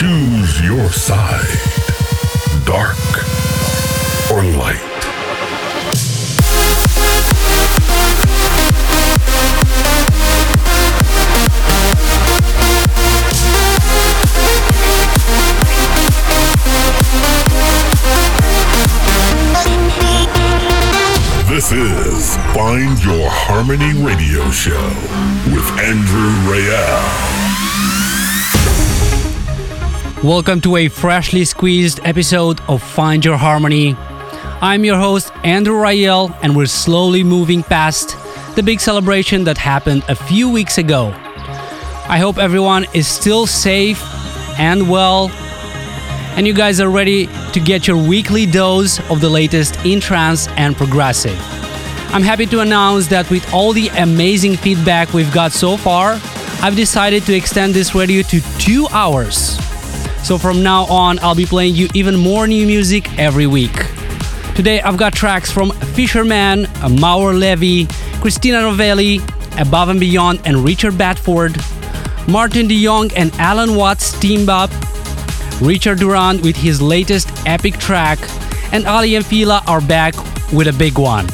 Choose your side. Dark or light. This is Find Your Harmony Radio Show with Andrew Rayel. Welcome to a freshly squeezed episode of Find Your Harmony. I'm your host, Andrew Rayel, and we're slowly moving past the big celebration that happened a few weeks ago. I hope everyone is still safe and well, and you guys are ready to get your weekly dose of the latest in trance and progressive. I'm happy to announce that with all the amazing feedback we've got so far, I've decided to extend this radio to two hours. So from now on, I'll be playing you even more new music every week. Today, I've got tracks from Fisherman, Maor Levy, Christina Novelli, Above and Beyond, and Richard Bedford, Martin de Jong and Alan Watts teamed up, Richard Durand with his latest epic track, and Aly and Fila are back with a big one.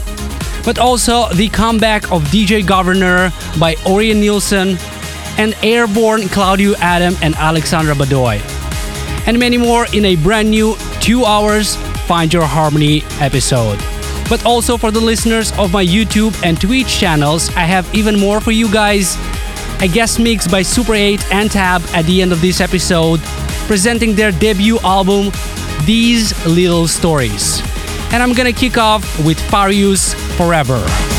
But also the comeback of DJ Governor by Ørjan Nilsen, and Airborne Claudio Adam and Alexandra Badoi. And many more in a brand new two hours Find Your Harmony episode. But also for the listeners of my YouTube and Twitch channels, I have even more for you guys. A guest mix by Super 8 and Tab at the end of this episode, presenting their debut album, These Little Stories. And I'm gonna kick off with Farius. Forever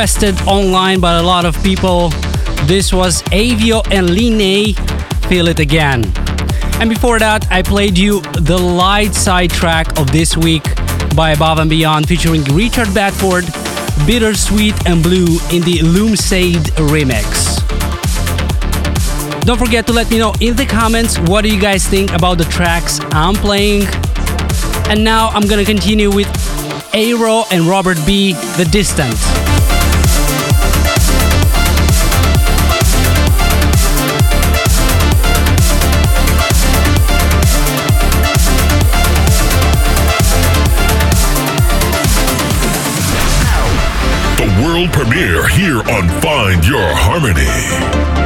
requested online by a lot of people. This was Avio and Line, Feel It Again. And before that, I played you the light side track of this week by Above and Beyond featuring Richard Bedford, Bittersweet and Blue in the Loomsade remix. Don't forget to let me know in the comments what do you guys think about the tracks I'm playing. And now I'm gonna continue with Aero and Robert B. The Distant. World premiere here on Find Your Harmony.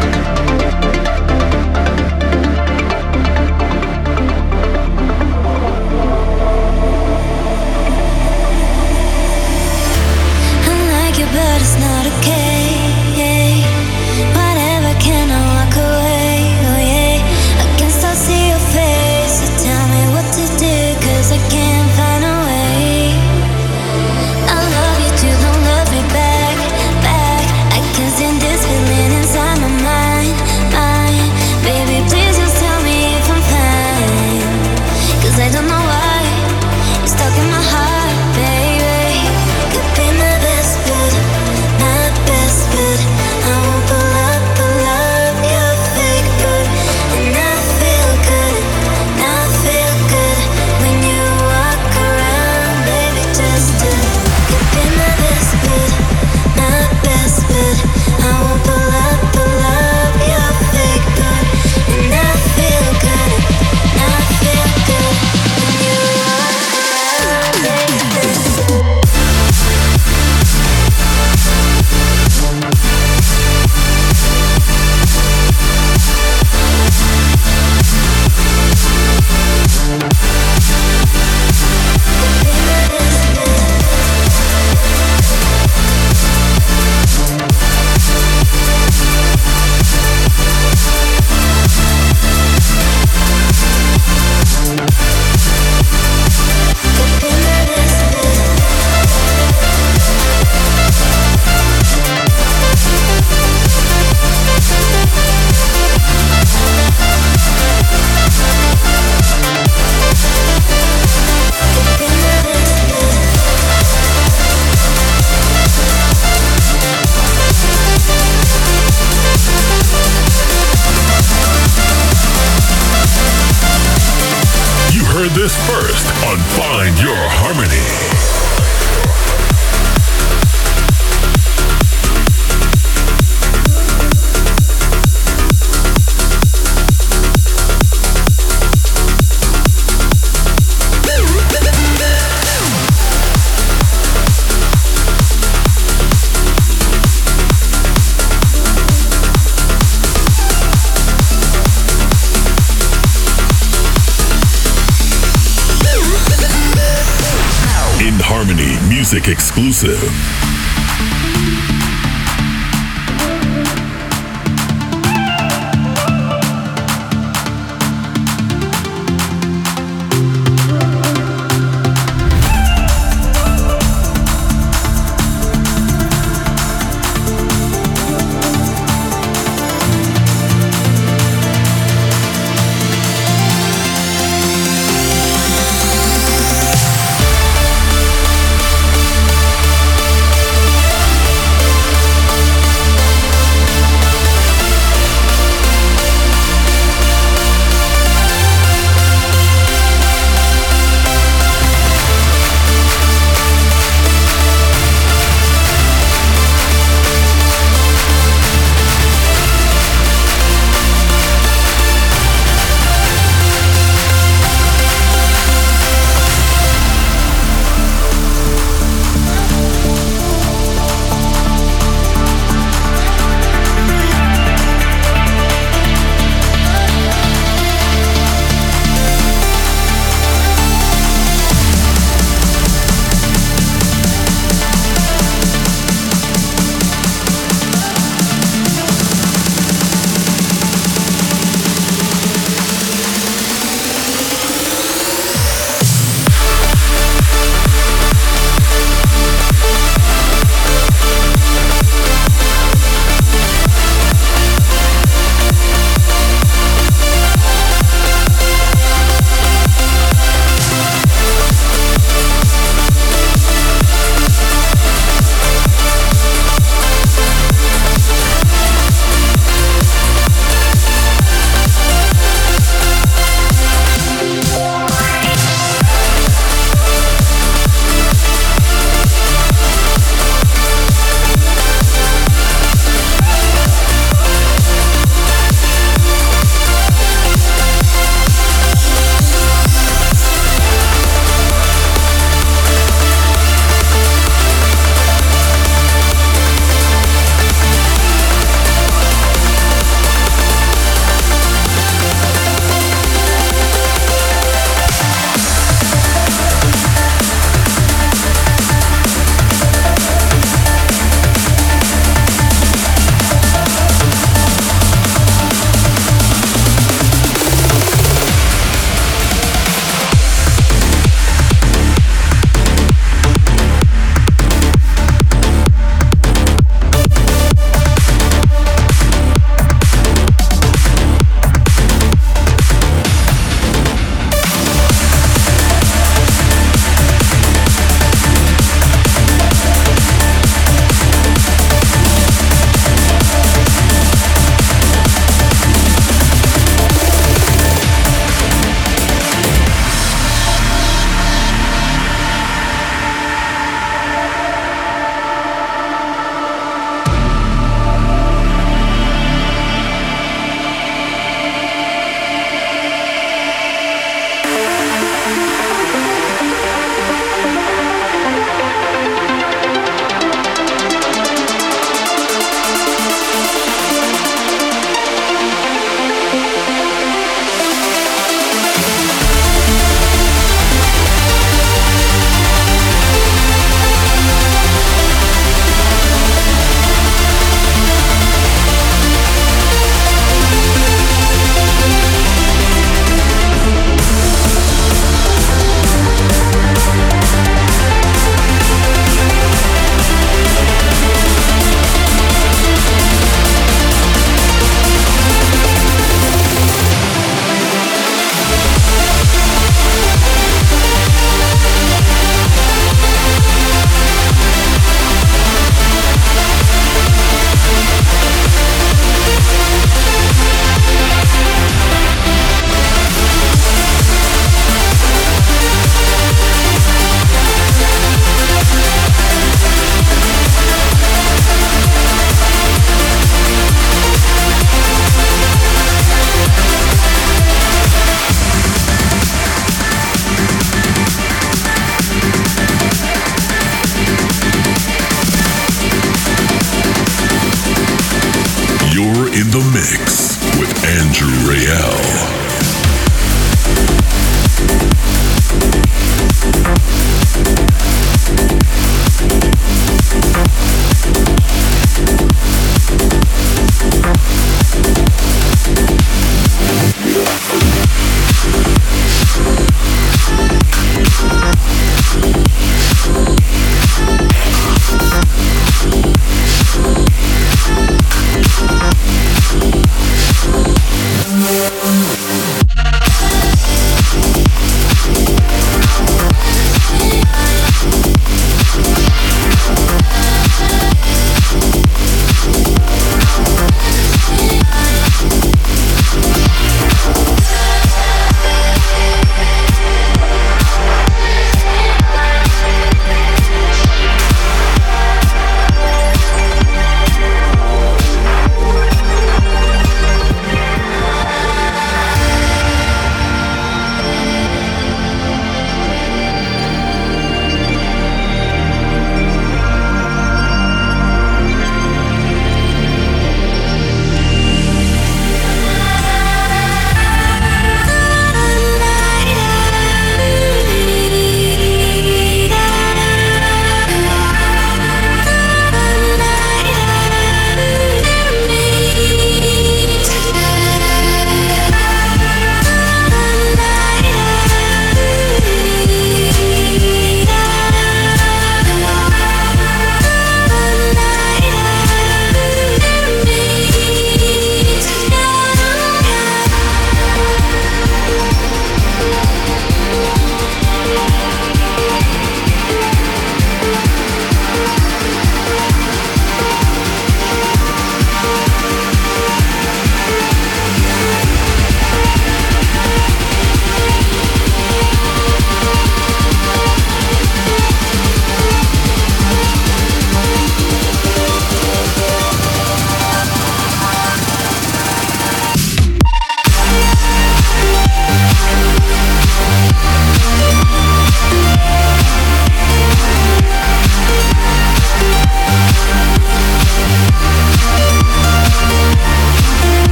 Exclusive.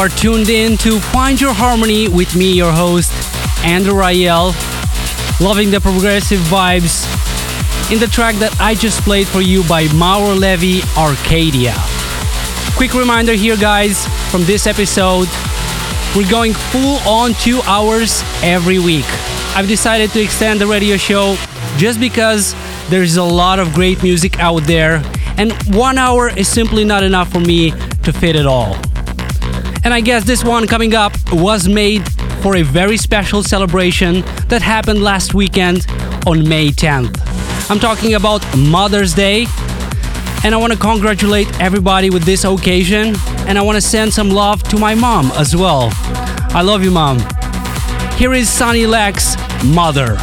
Are tuned in to Find Your Harmony with me, your host, Andrew Rayel. Loving the progressive vibes in the track that I just played for you by Maor Levy, Arcadia. Quick reminder here, guys, from this episode, we're going full on two hours every week. I've decided to extend the radio show just because there's a lot of great music out there, and one hour is simply not enough for me to fit it all. And I guess this one coming up was made for a very special celebration that happened last weekend on May 10th. I'm talking about Mother's Day, and I want to congratulate everybody with this occasion, and I want to send some love to my mom as well. I love you, mom. Here is Sunny Lax, Mother.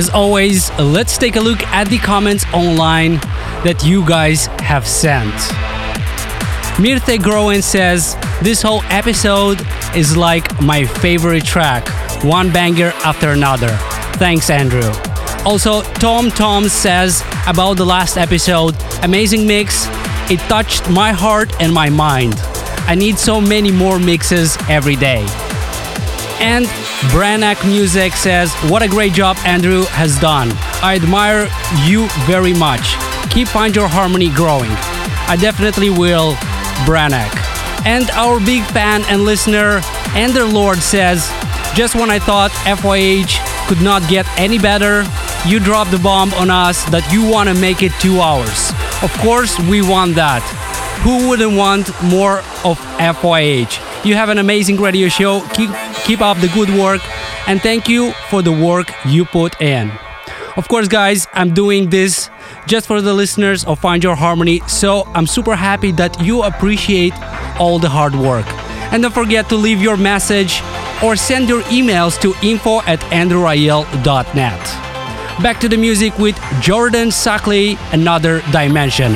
As always, let's take a look at the comments online that you guys have sent. Mirte Groen says, This whole episode is like my favorite track, one banger after another. Thanks, Andrew. Also, Tom Tom says about the last episode, amazing mix. It touched my heart and my mind. I need so many more mixes every day. And Branagh Music says, What a great job Andrew has done. I admire you very much. Keep Find Your Harmony growing. I definitely will, Branagh. And our big fan and listener, Ender Lord says, Just when I thought FYH could not get any better, you dropped the bomb on us that you want to make it two hours. Of course, we want that. Who wouldn't want more of FYH? You have an amazing radio show. Keep keep up the good work and thank you for the work you put in. Of course, guys, I'm doing this just for the listeners of Find Your Harmony, so I'm super happy that you appreciate all the hard work. And don't forget to leave your message or send your emails to info at andrewrayel.net. Back to the music with Jordan Suckley, Another Dimension.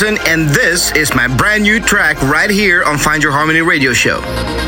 And this is my brand new track right here on Find Your Harmony radio show.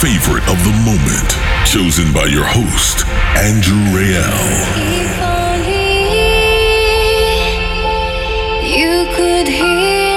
favorite of the moment, chosen by your host, Andrew Rayel. you could hear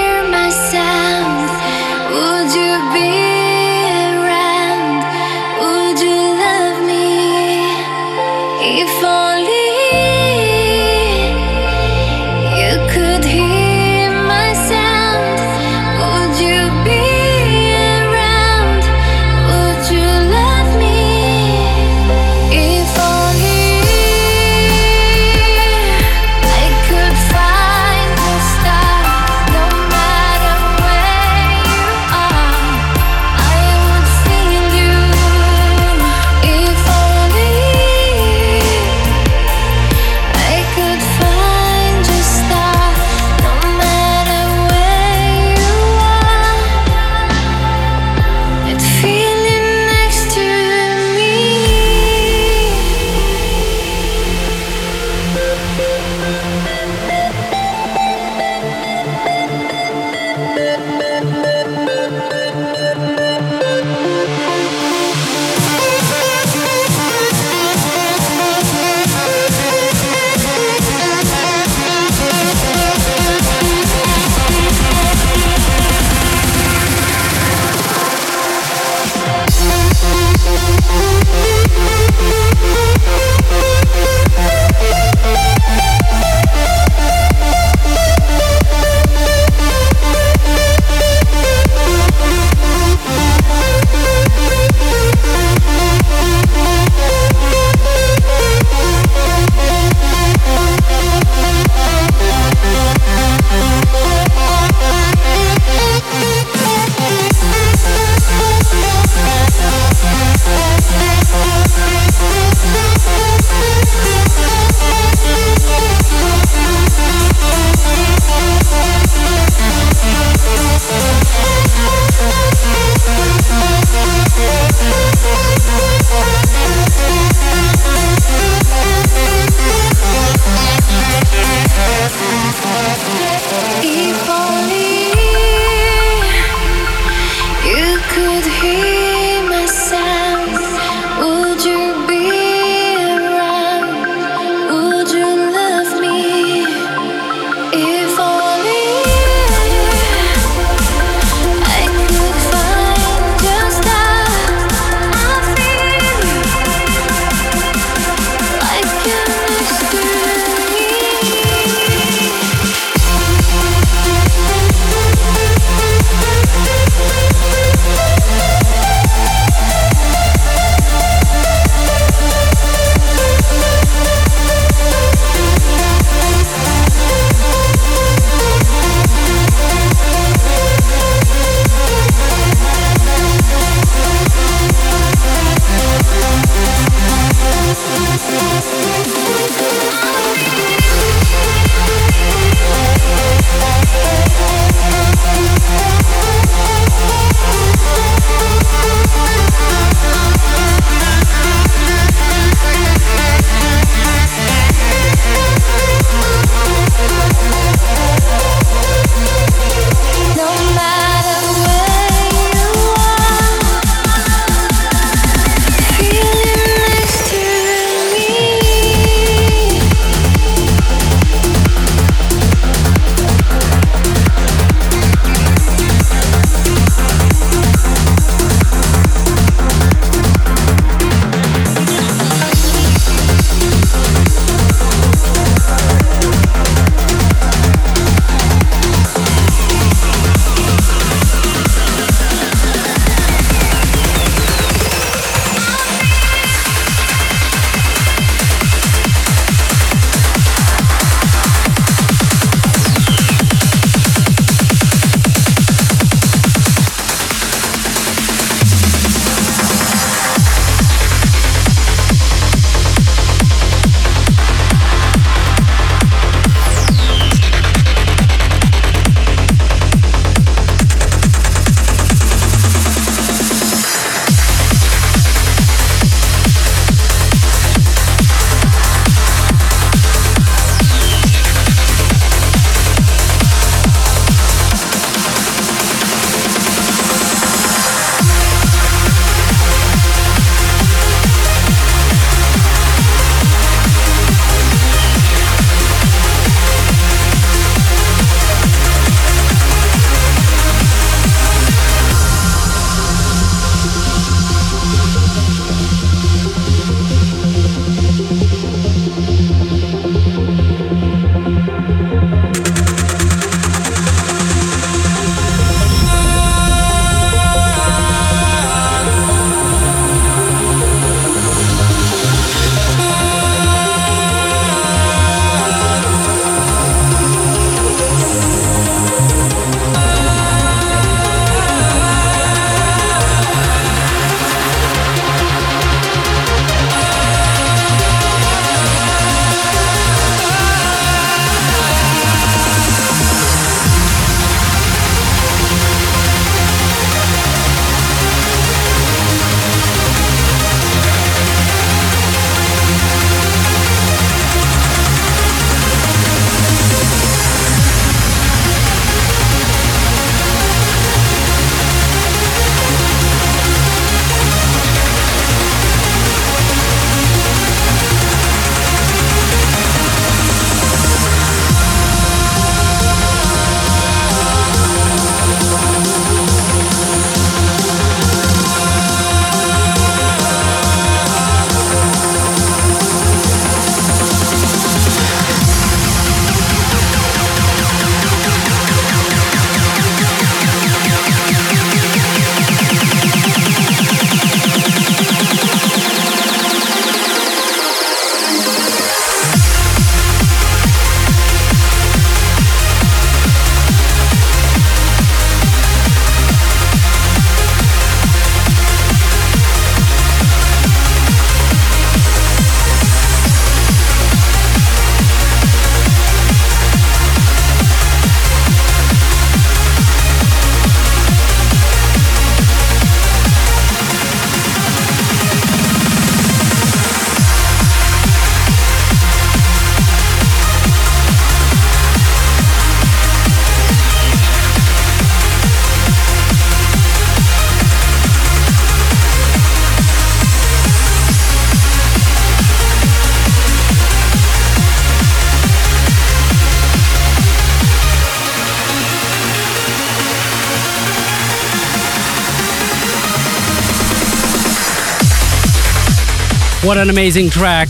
What an amazing track.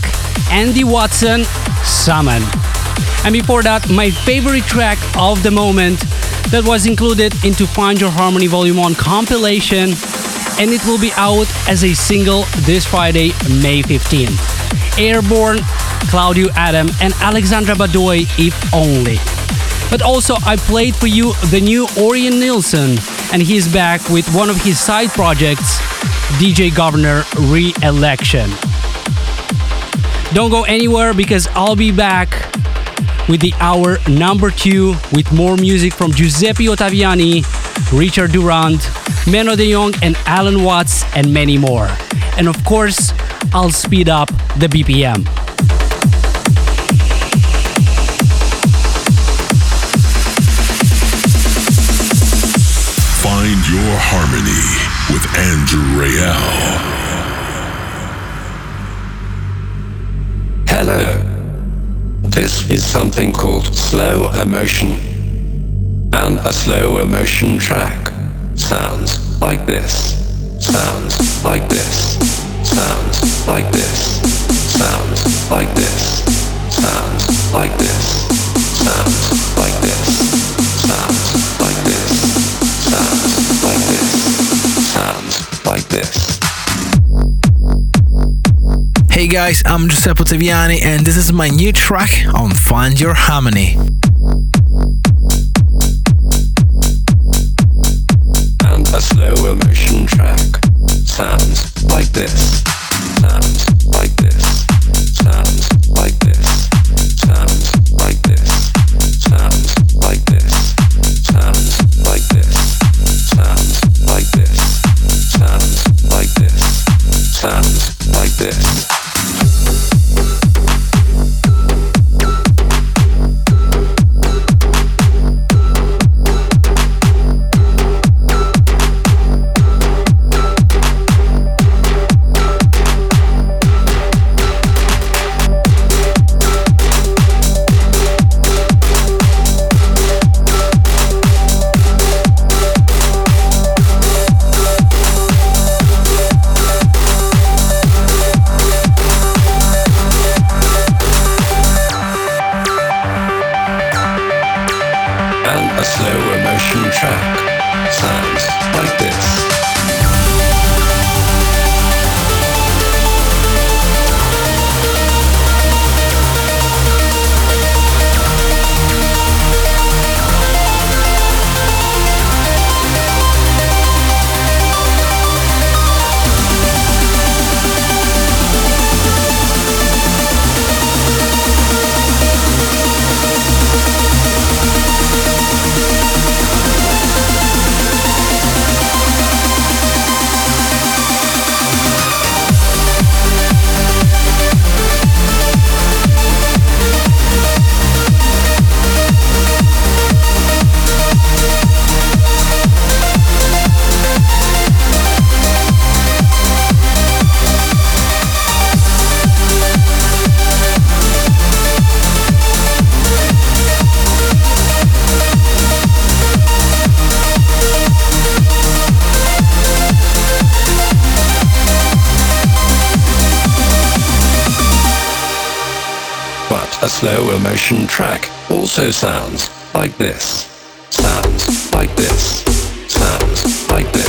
Andy Watson, Summon. And before that, my favorite track of the moment that was included into Find Your Harmony Volume 1 compilation, and it will be out as a single this Friday, May 15th. Airborne, Claudio Adam, and Alexandra Badoi, If Only. But also, I played for you the new Ørjan Nilsen, and he's back with one of his side projects, DJ Governor Re Election. Don't go anywhere because I'll be back with the hour number two with more music from Giuseppe Ottaviani, Richard Durand, Menno de Jong, and Allen Watts, and many more. And of course, I'll speed up the BPM. Find your harmony with Andrew Rayel. This is something called slow emotion. And a slow emotion track sounds like this. Sounds like this. Sounds like this. Sounds like this. Sounds like this. Sounds like this. Sounds like this. Sounds like this. Sounds guys, I'm Giuseppe Ottaviani and this is my new track on Find Your Harmony. Slow emotion track also sounds like this. Sounds like this. Sounds like this.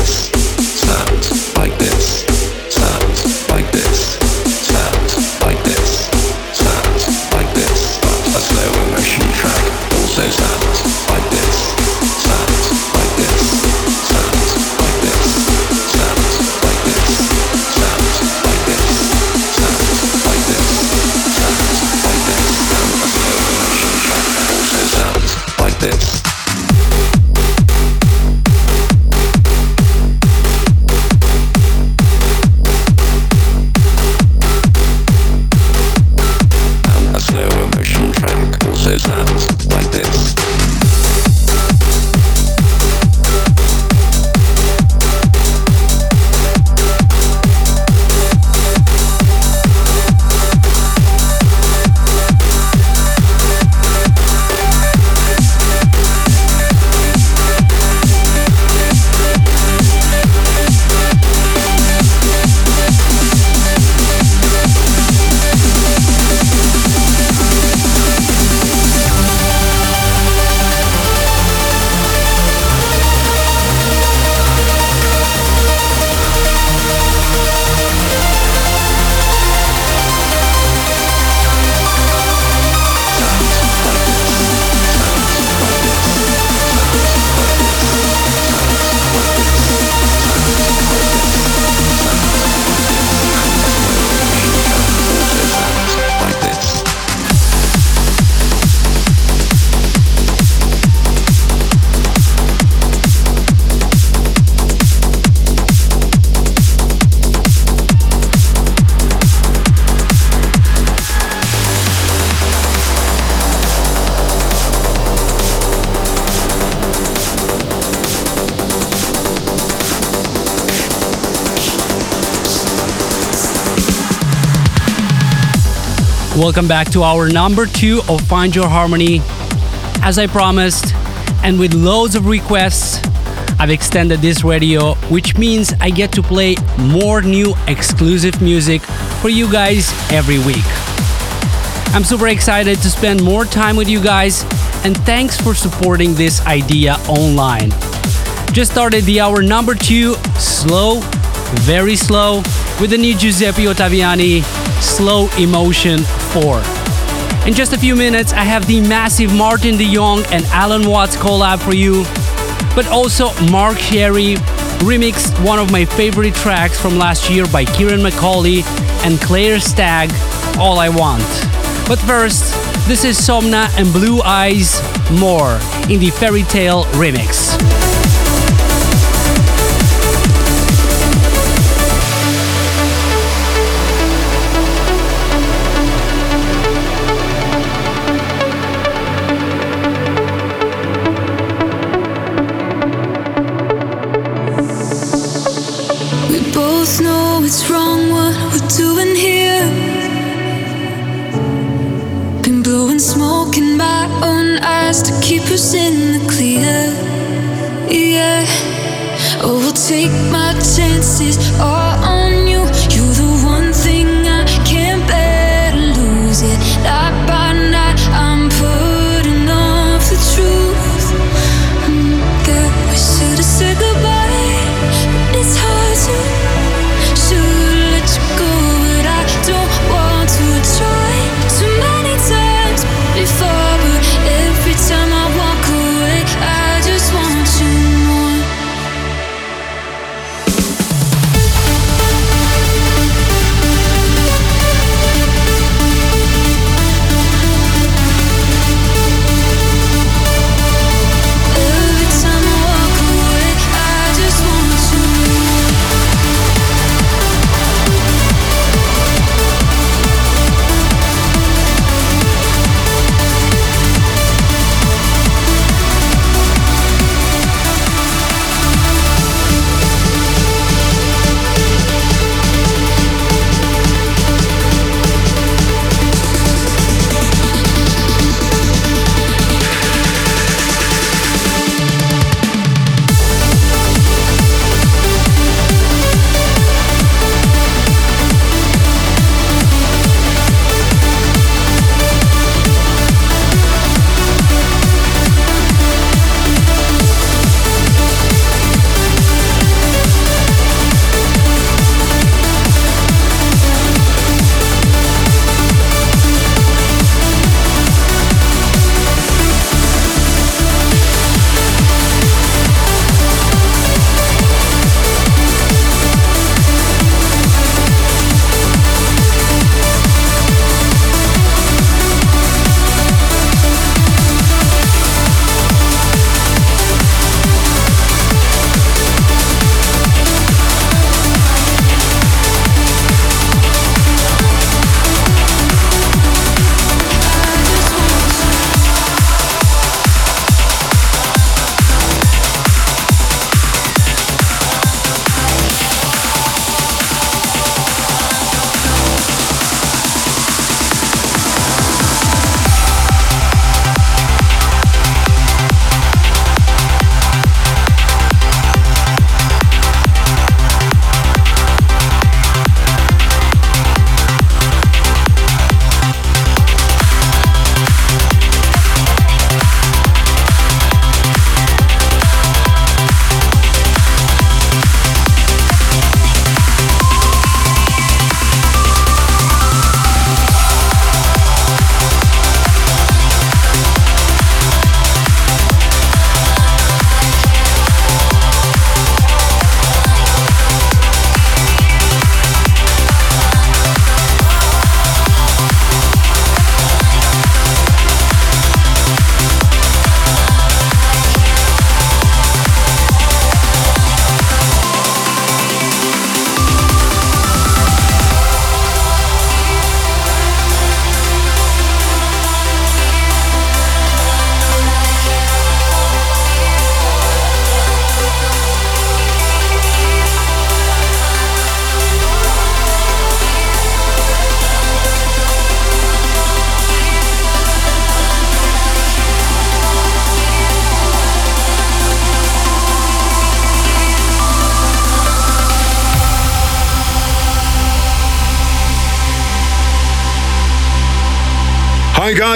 Welcome back to our number two of Find Your Harmony. As I promised, and with loads of requests, I've extended this radio, which means I get to play more new exclusive music for you guys every week. I'm super excited to spend more time with you guys, and thanks for supporting this idea online. Just started the hour number two, slow, very slow, with the new Giuseppe Ottaviani Slow Emotion 4. In just a few minutes, I have the massive Maarten de Jong and Allen Watts collab for you, but also Mark Sherry remixed one of my favorite tracks from last year by Ciaran McAuley and Claire Stagg, All I Want. But first, this is Somna and Blue Eyes More in the Fairy Tale remix.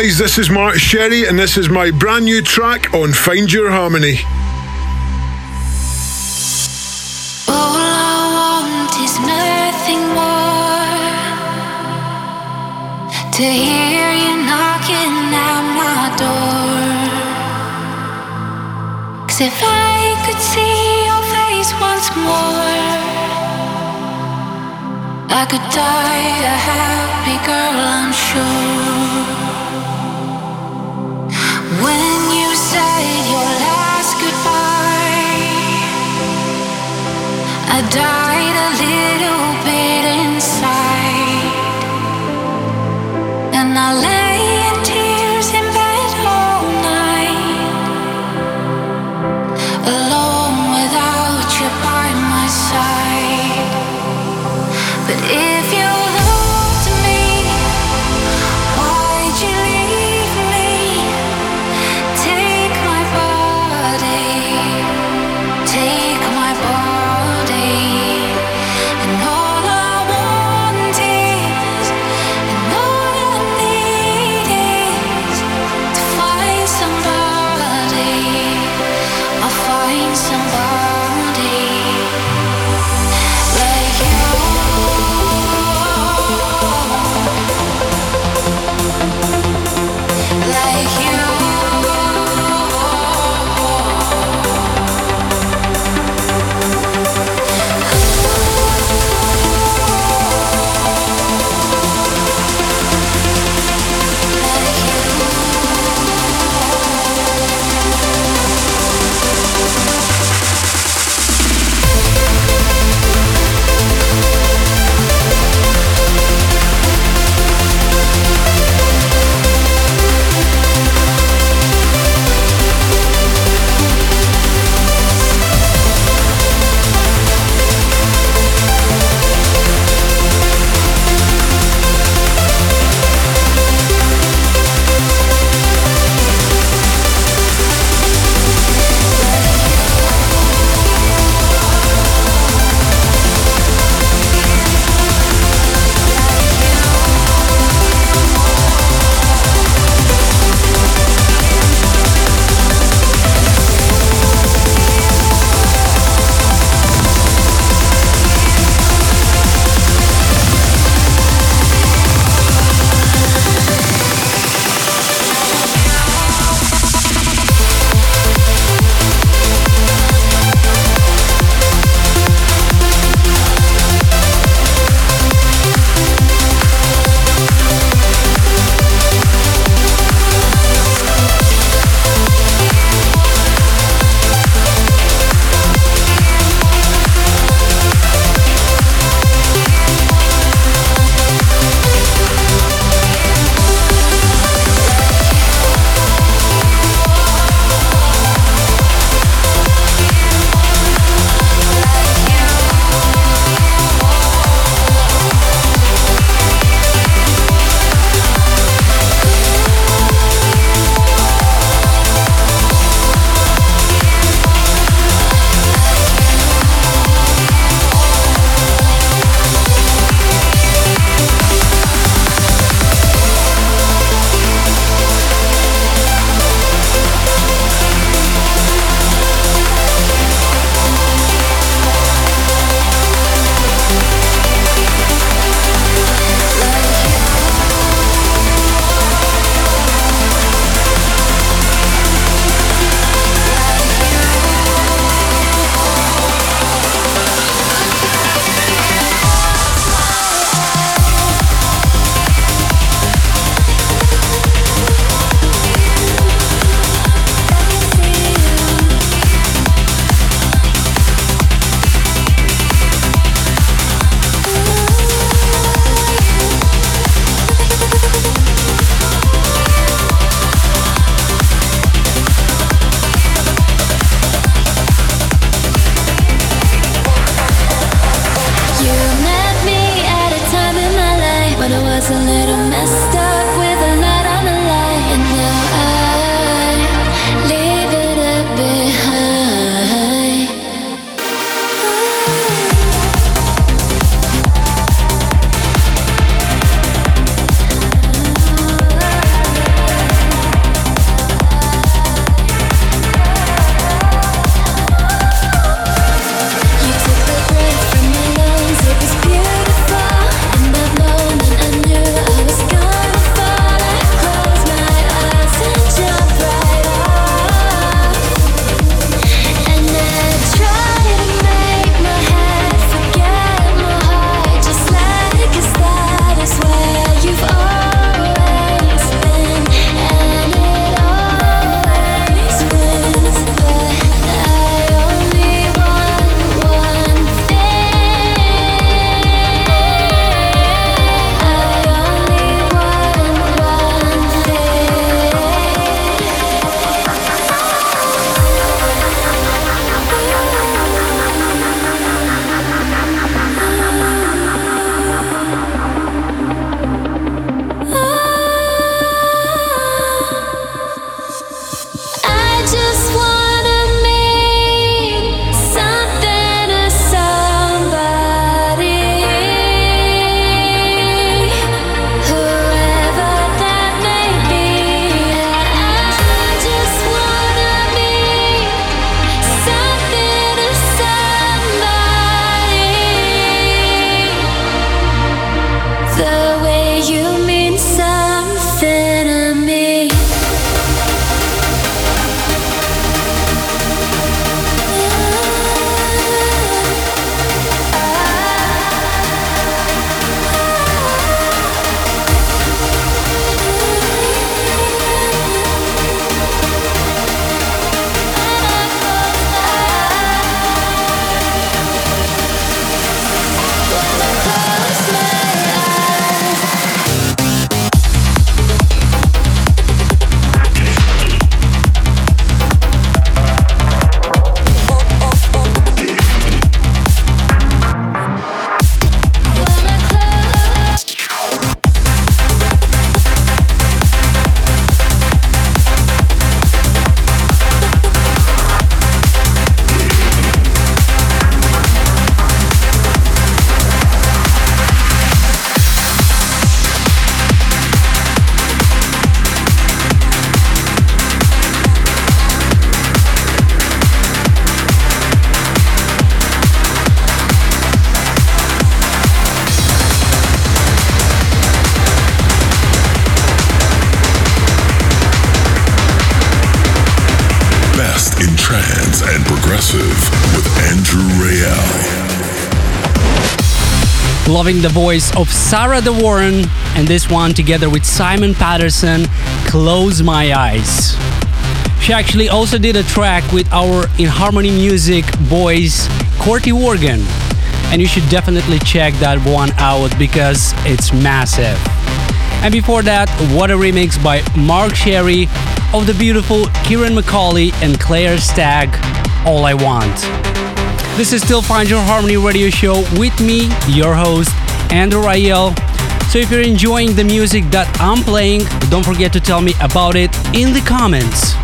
guys, this is Mark Sherry, and this is my brand new track on Find Your Harmony. Loving the voice of Sarah De Warren, and this one together with Simon Patterson, Close My Eyes. She actually also did a track with our In Harmony Music boys, Corti Organ, and you should definitely check that one out because it's massive. And before that, what a remix by Mark Sherry of the beautiful Ciaran McAuley and Claire Stagg, All I Want. This is still Find Your Harmony radio show with me, your host, Andrew Rayel. So if you're enjoying the music that I'm playing, don't forget to tell me about it in the comments.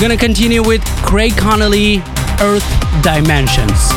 Gonna continue with Craig Connelly, Earth Dimensions.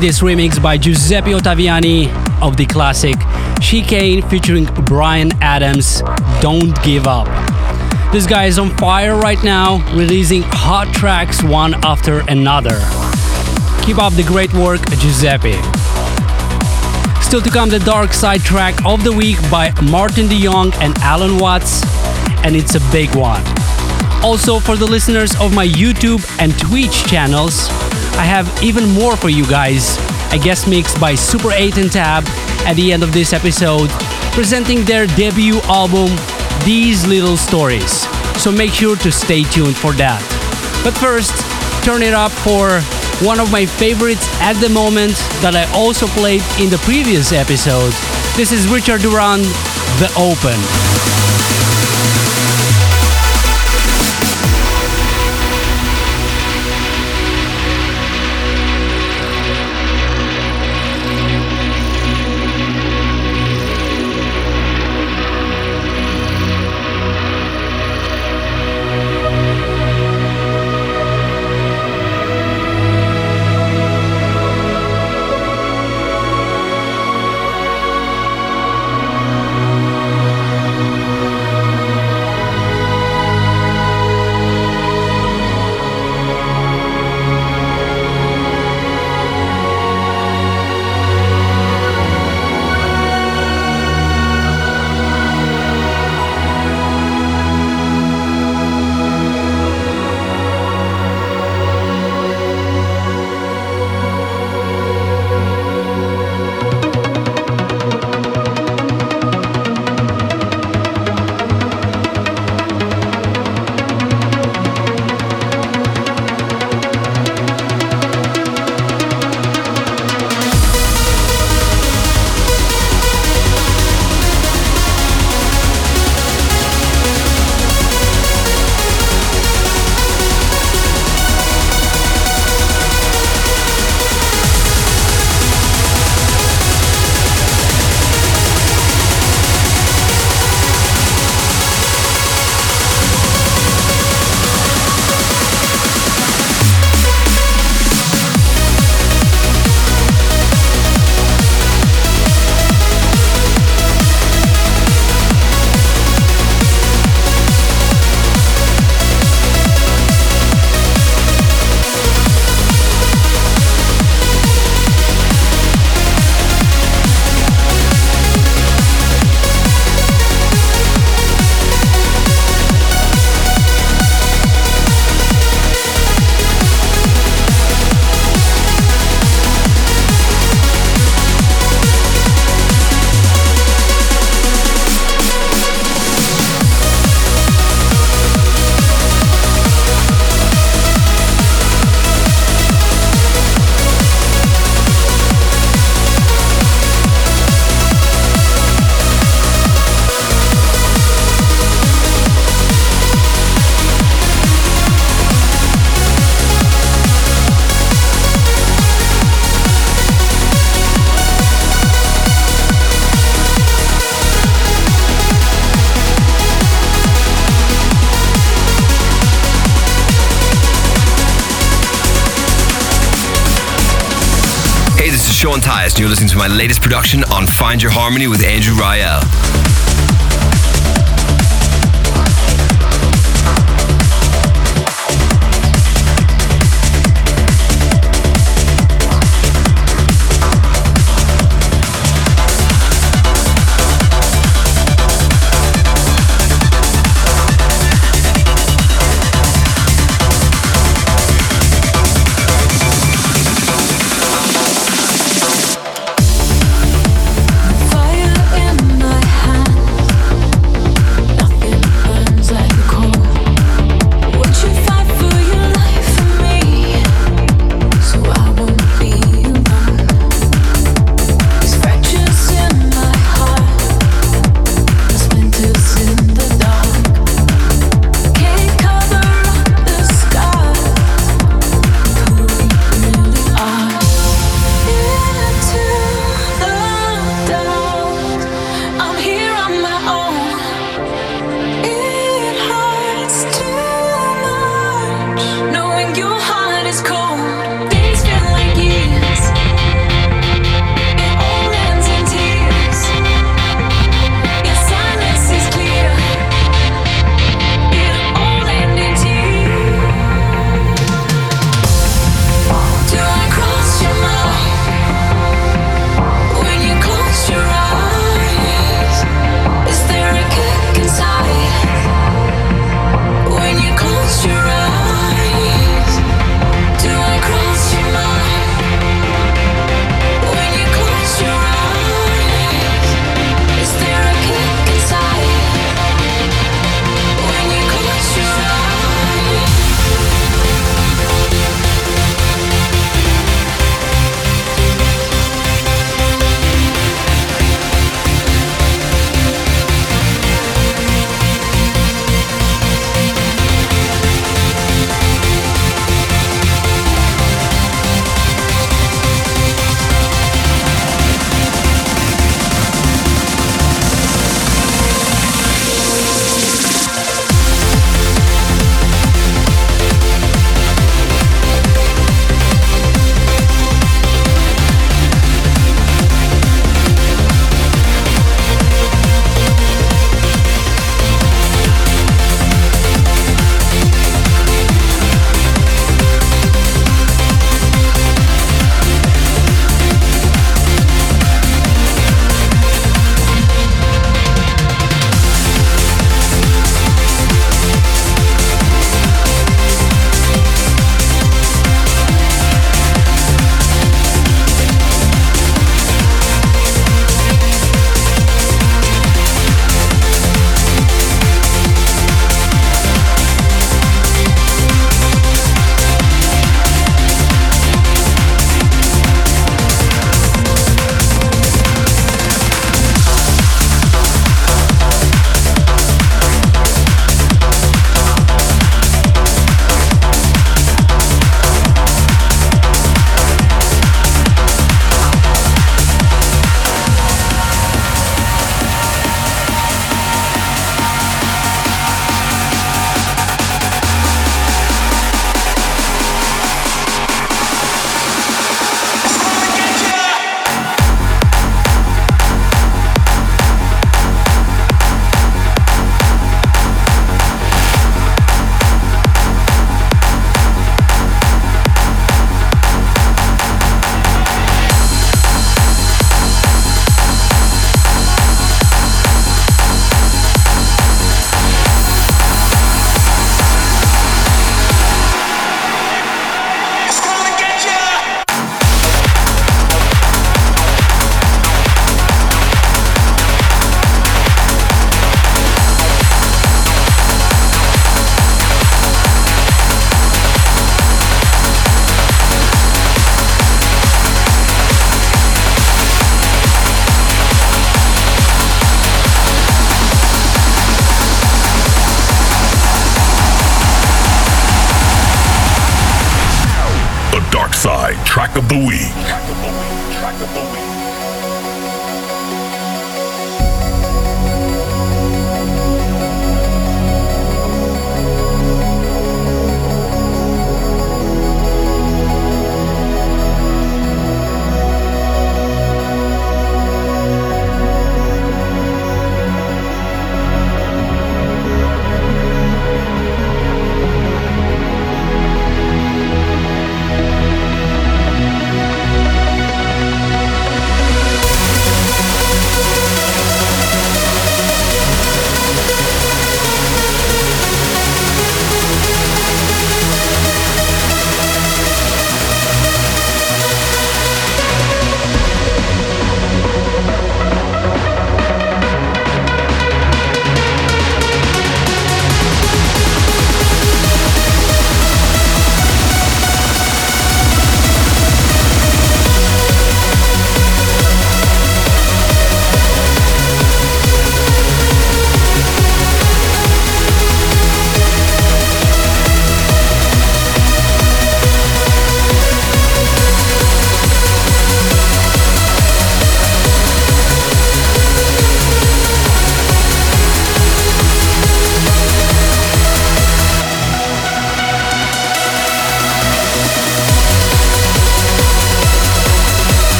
This remix by Giuseppe Ottaviani of the classic Chicane featuring Bryan Adams, Don't Give Up. This guy is on fire right now, releasing hot tracks one after another. Keep up the great work, Giuseppe. Still to come, the Dark Side track of the week by Maarten de Jong and Allen Watts, and it's a big one. Also, for the listeners of my YouTube and Twitch channels, I have even more for you guys. A guest mix by Super 8 and Tab at the end of this episode, presenting their debut album, These Little Stories. So make sure to stay tuned for that. But first, turn it up for one of my favorites at the moment that I also played in the previous episode. This is Richard Durand, The Open. You're listening to my latest production on Find Your Harmony with Andrew Rayel.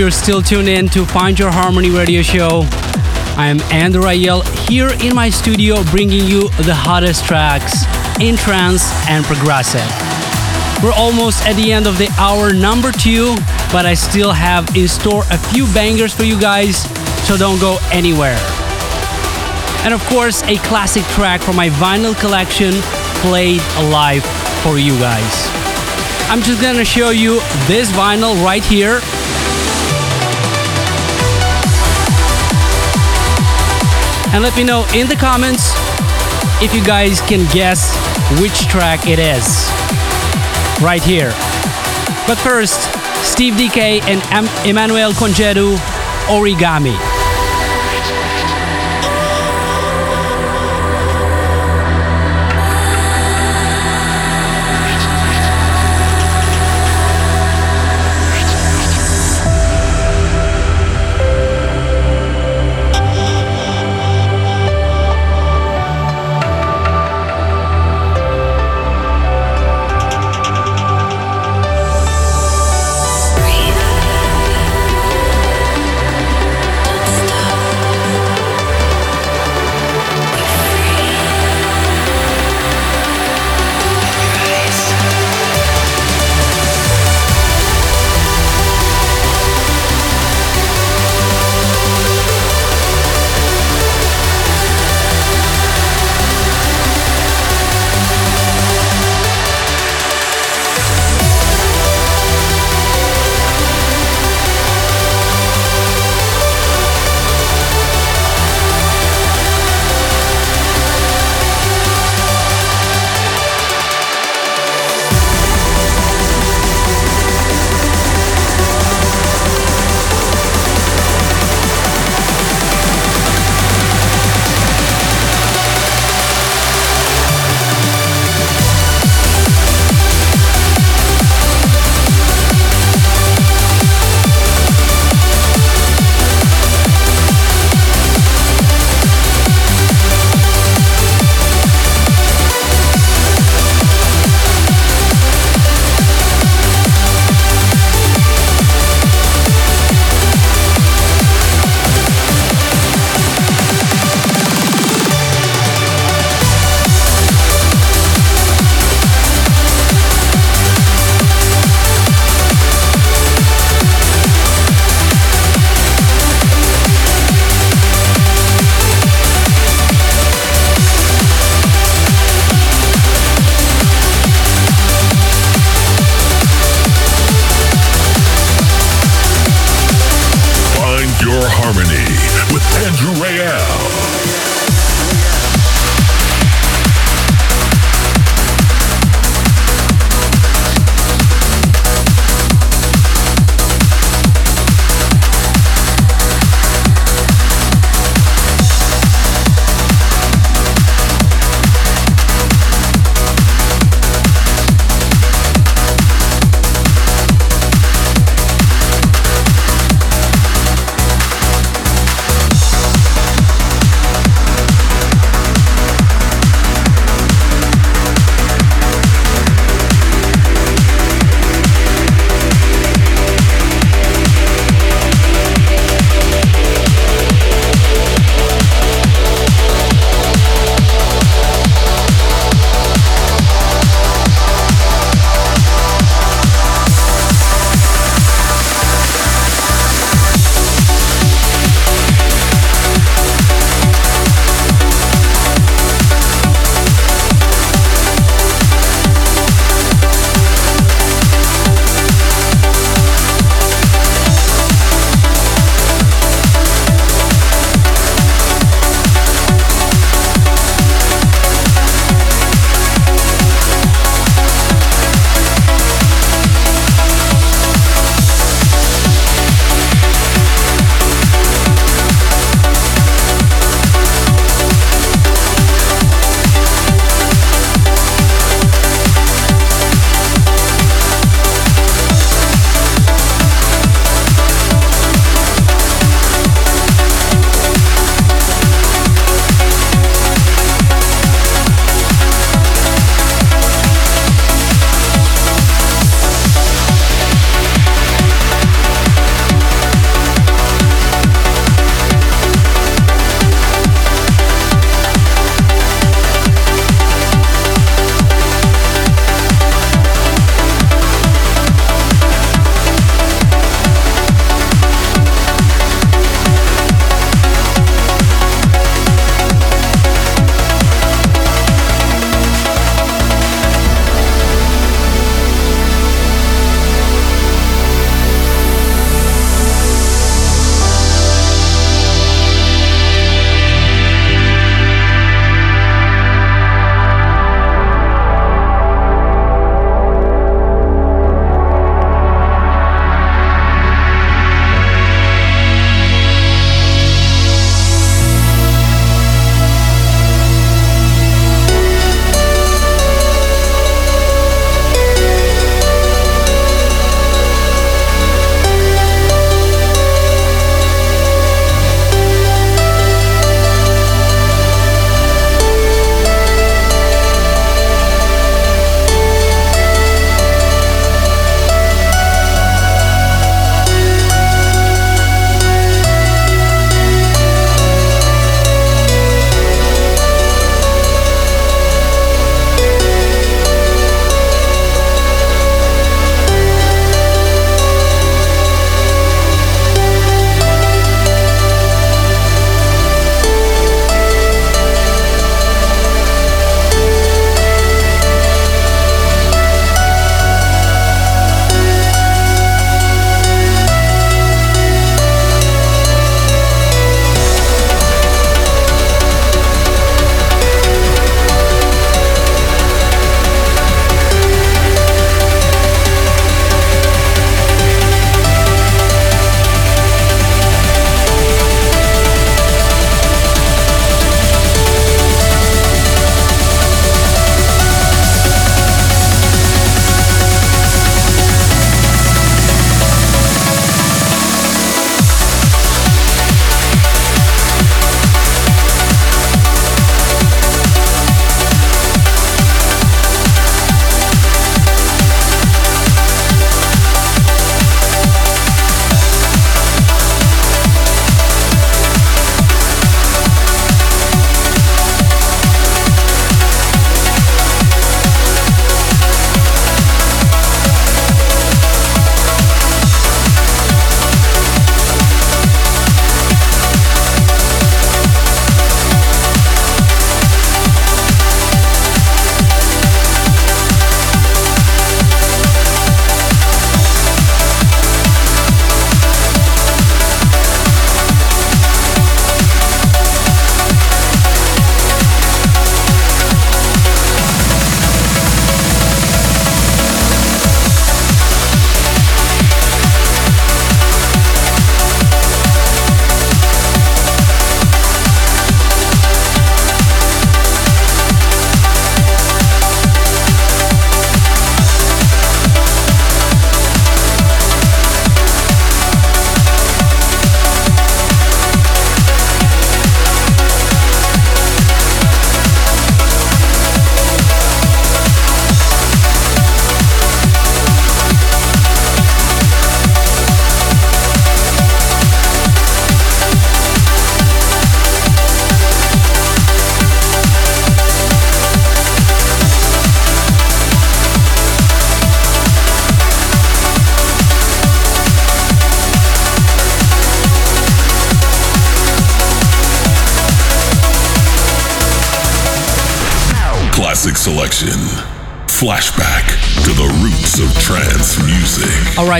You're still tuned in to Find Your Harmony radio show. I am Andrew Rayel here in my studio bringing you the hottest tracks in trance and progressive. We're almost at the end of the hour number two, but I still have in store a few bangers for you guys, so don't go anywhere. And of course, a classic track from my vinyl collection played live for you guys. I'm just gonna show you this vinyl right here. And let me know in the comments if you guys can guess which track it is right here. But first, Steve Dekay and Em- Emanuele Congeddu, Origami.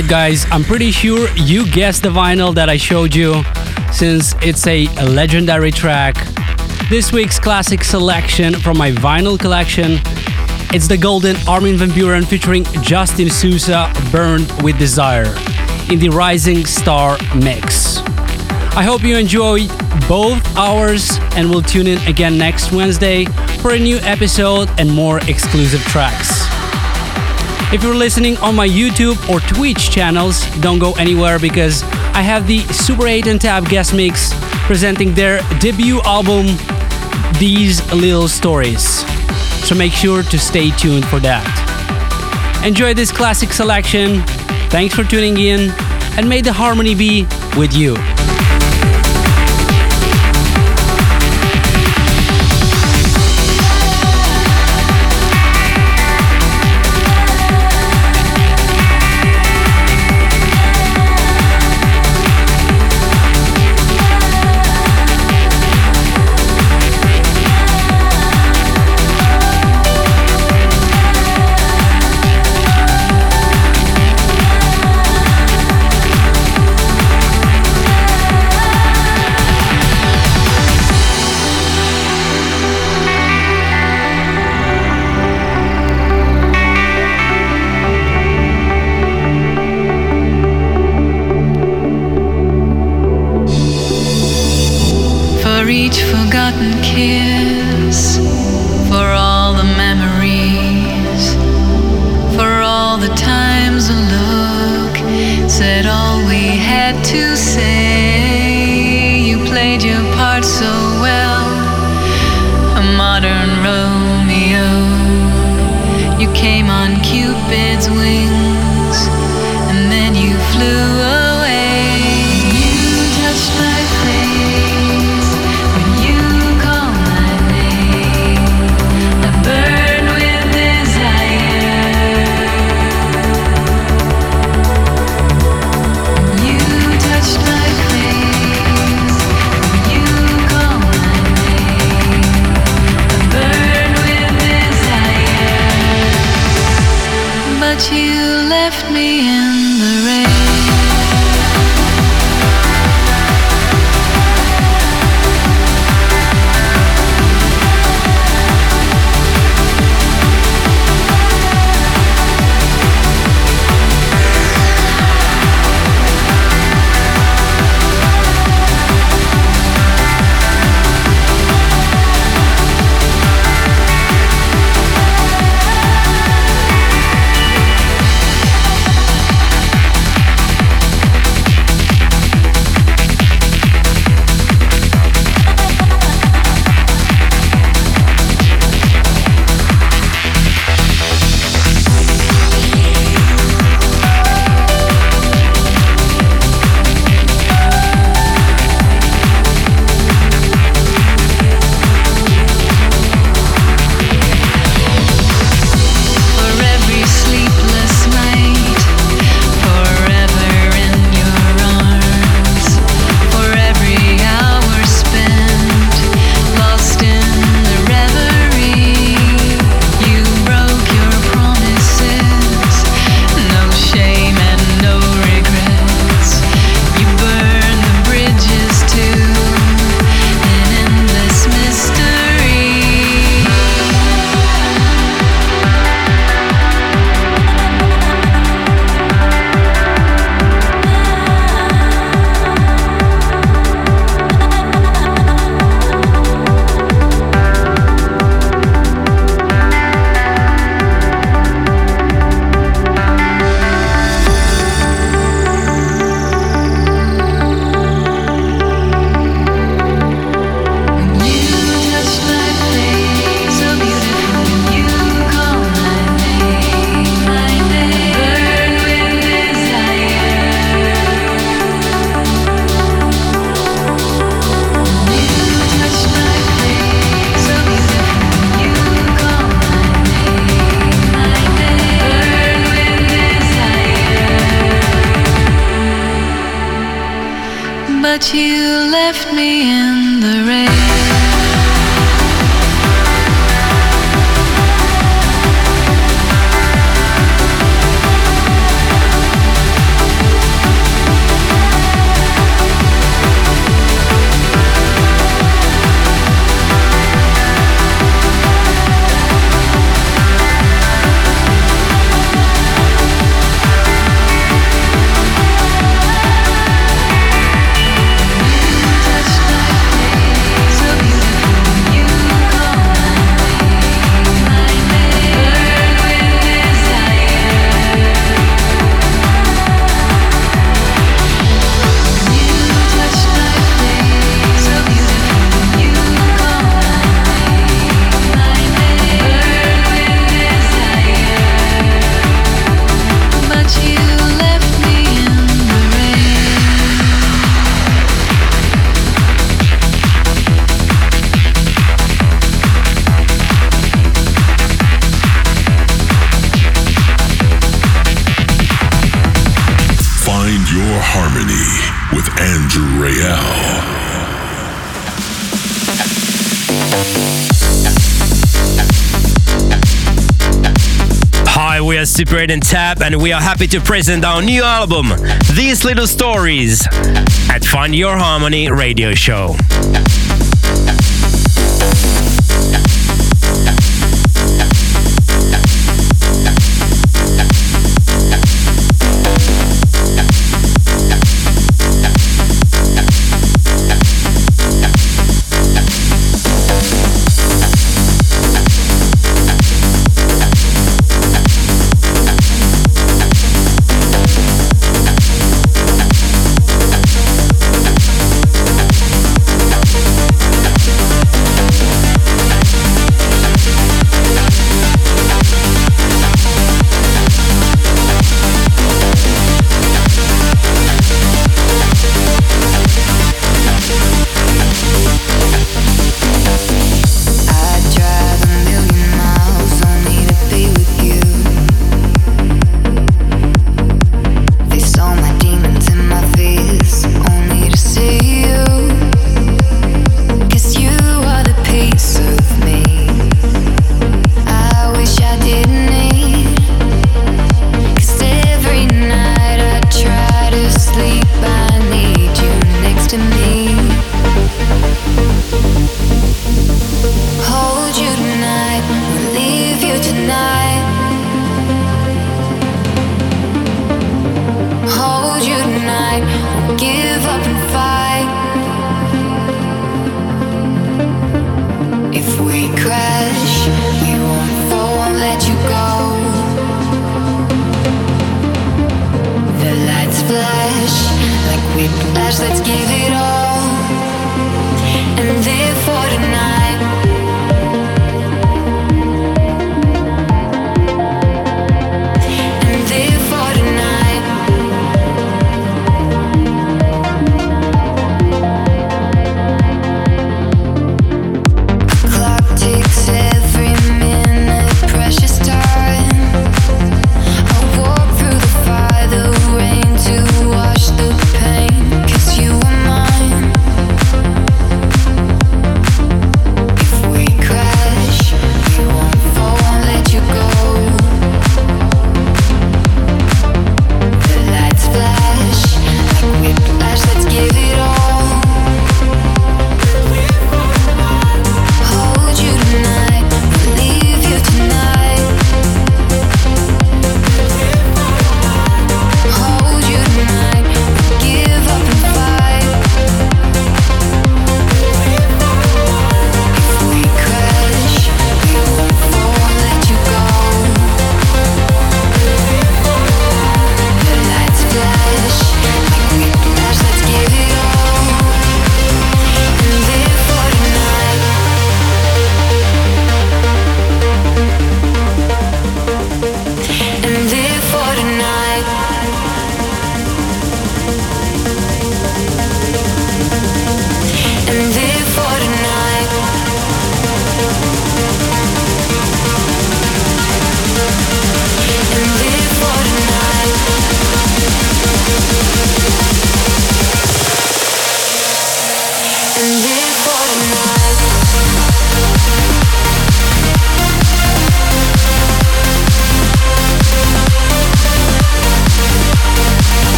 Alright, guys, I'm pretty sure you guessed the vinyl that I showed you since it's a legendary track. This week's classic selection from my vinyl collection it's the golden Armin van Buuren featuring Justine Suissa, Burned with Desire, in the Rising Star mix. I hope you enjoyed both hours and we will tune in again next Wednesday for a new episode and more exclusive tracks. If you're listening on my YouTube or Twitch channels, don't go anywhere because I have the Super 8 and Tab guest mix presenting their debut album, These Little Stories so make sure to stay tuned for that. Enjoy this classic selection. Thanks for tuning in, and may the harmony be with you. Hi, we are Super 8 and Tab, and we are happy to present our new album, These Little Stories, at Find Your Harmony radio show.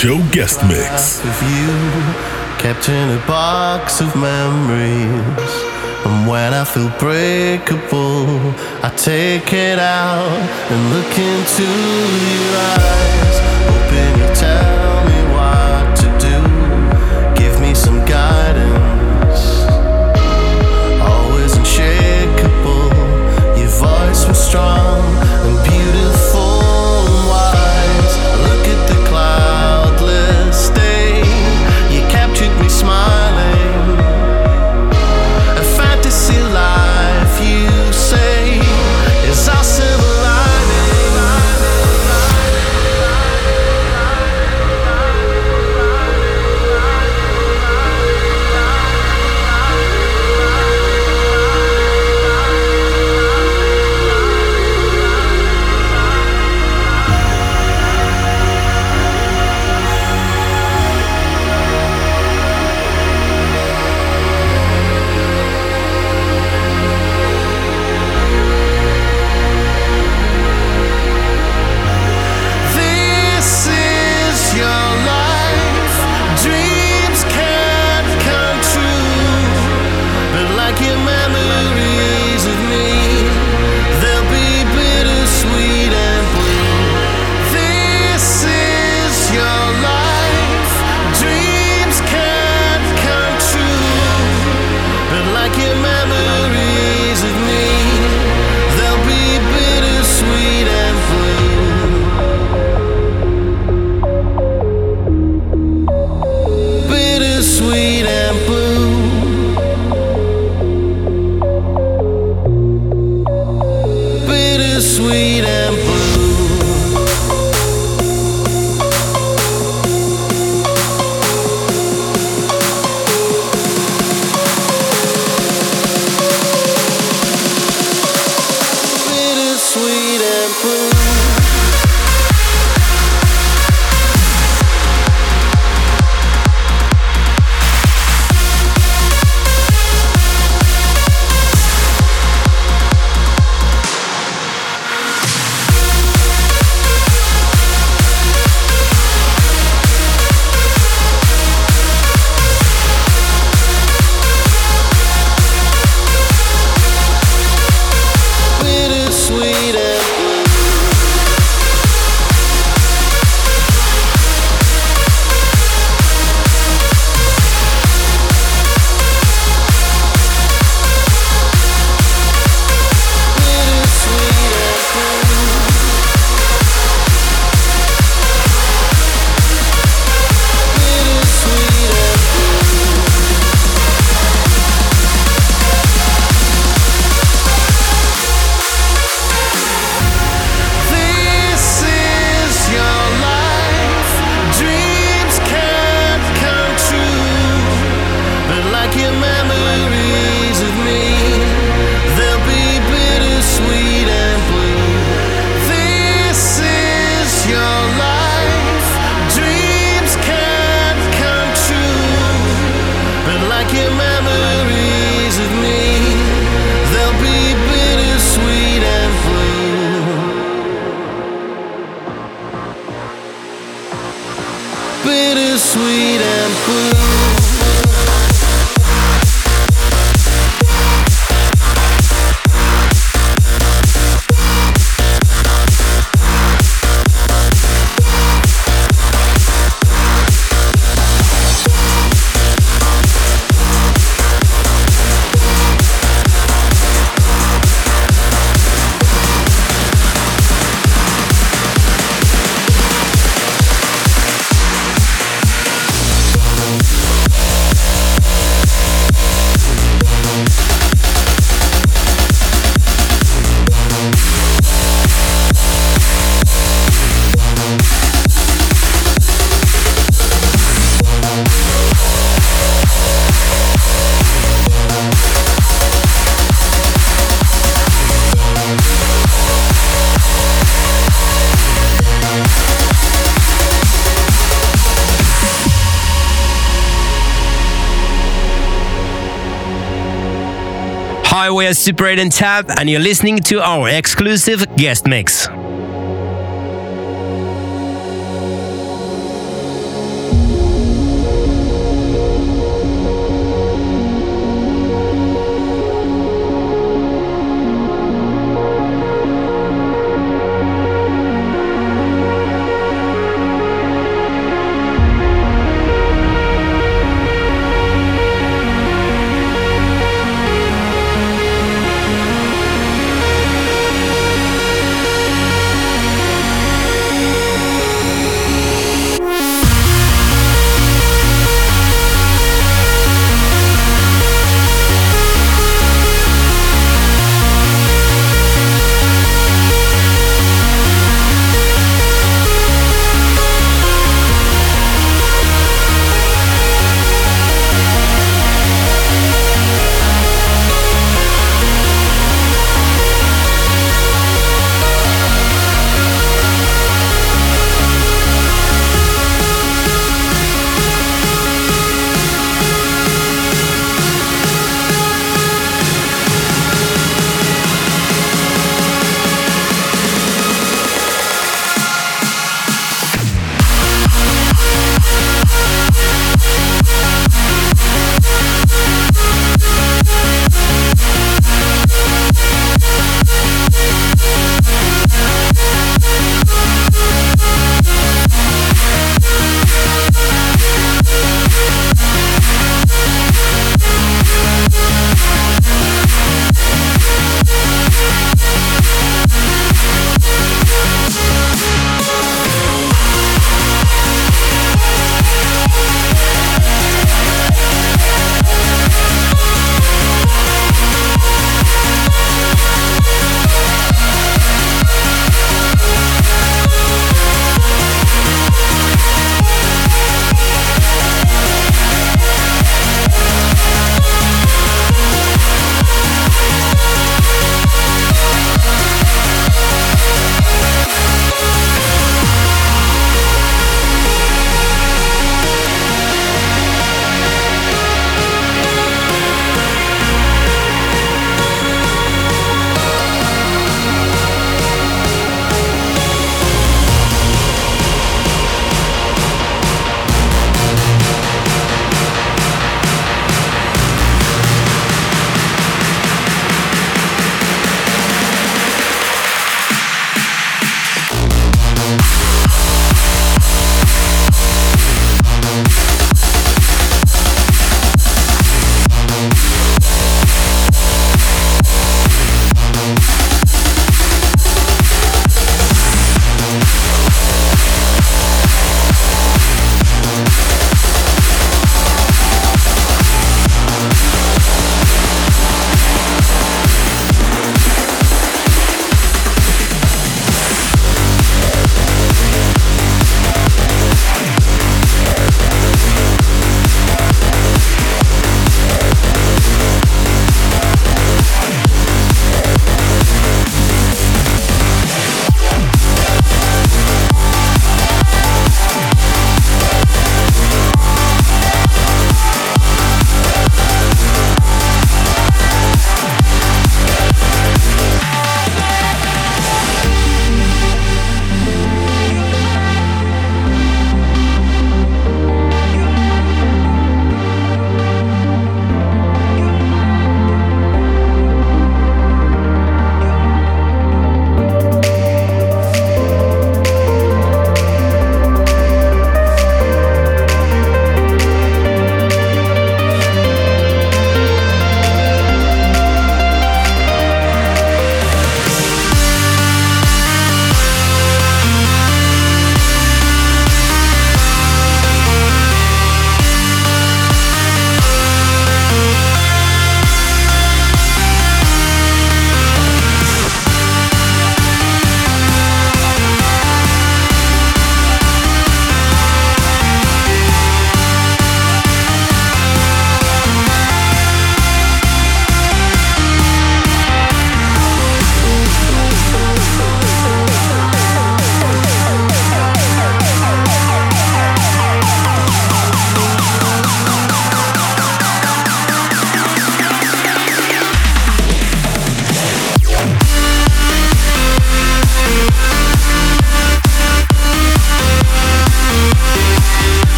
Show guest mix. Of you kept in a box of memories, and when I feel breakable, I take it out and look into your eyes. Super 8 and Tab, and you're listening to our exclusive guest mix.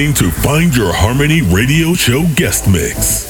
Listening to Find Your Harmony Radio Show guest mix.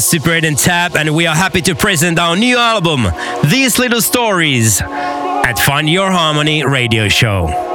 We Super 8 and Tab, and we are happy to present our new album, These Little Stories, at Find Your Harmony radio show.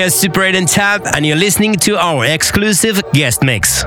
We are Super 8 and Tab, and you're listening to our exclusive guest mix.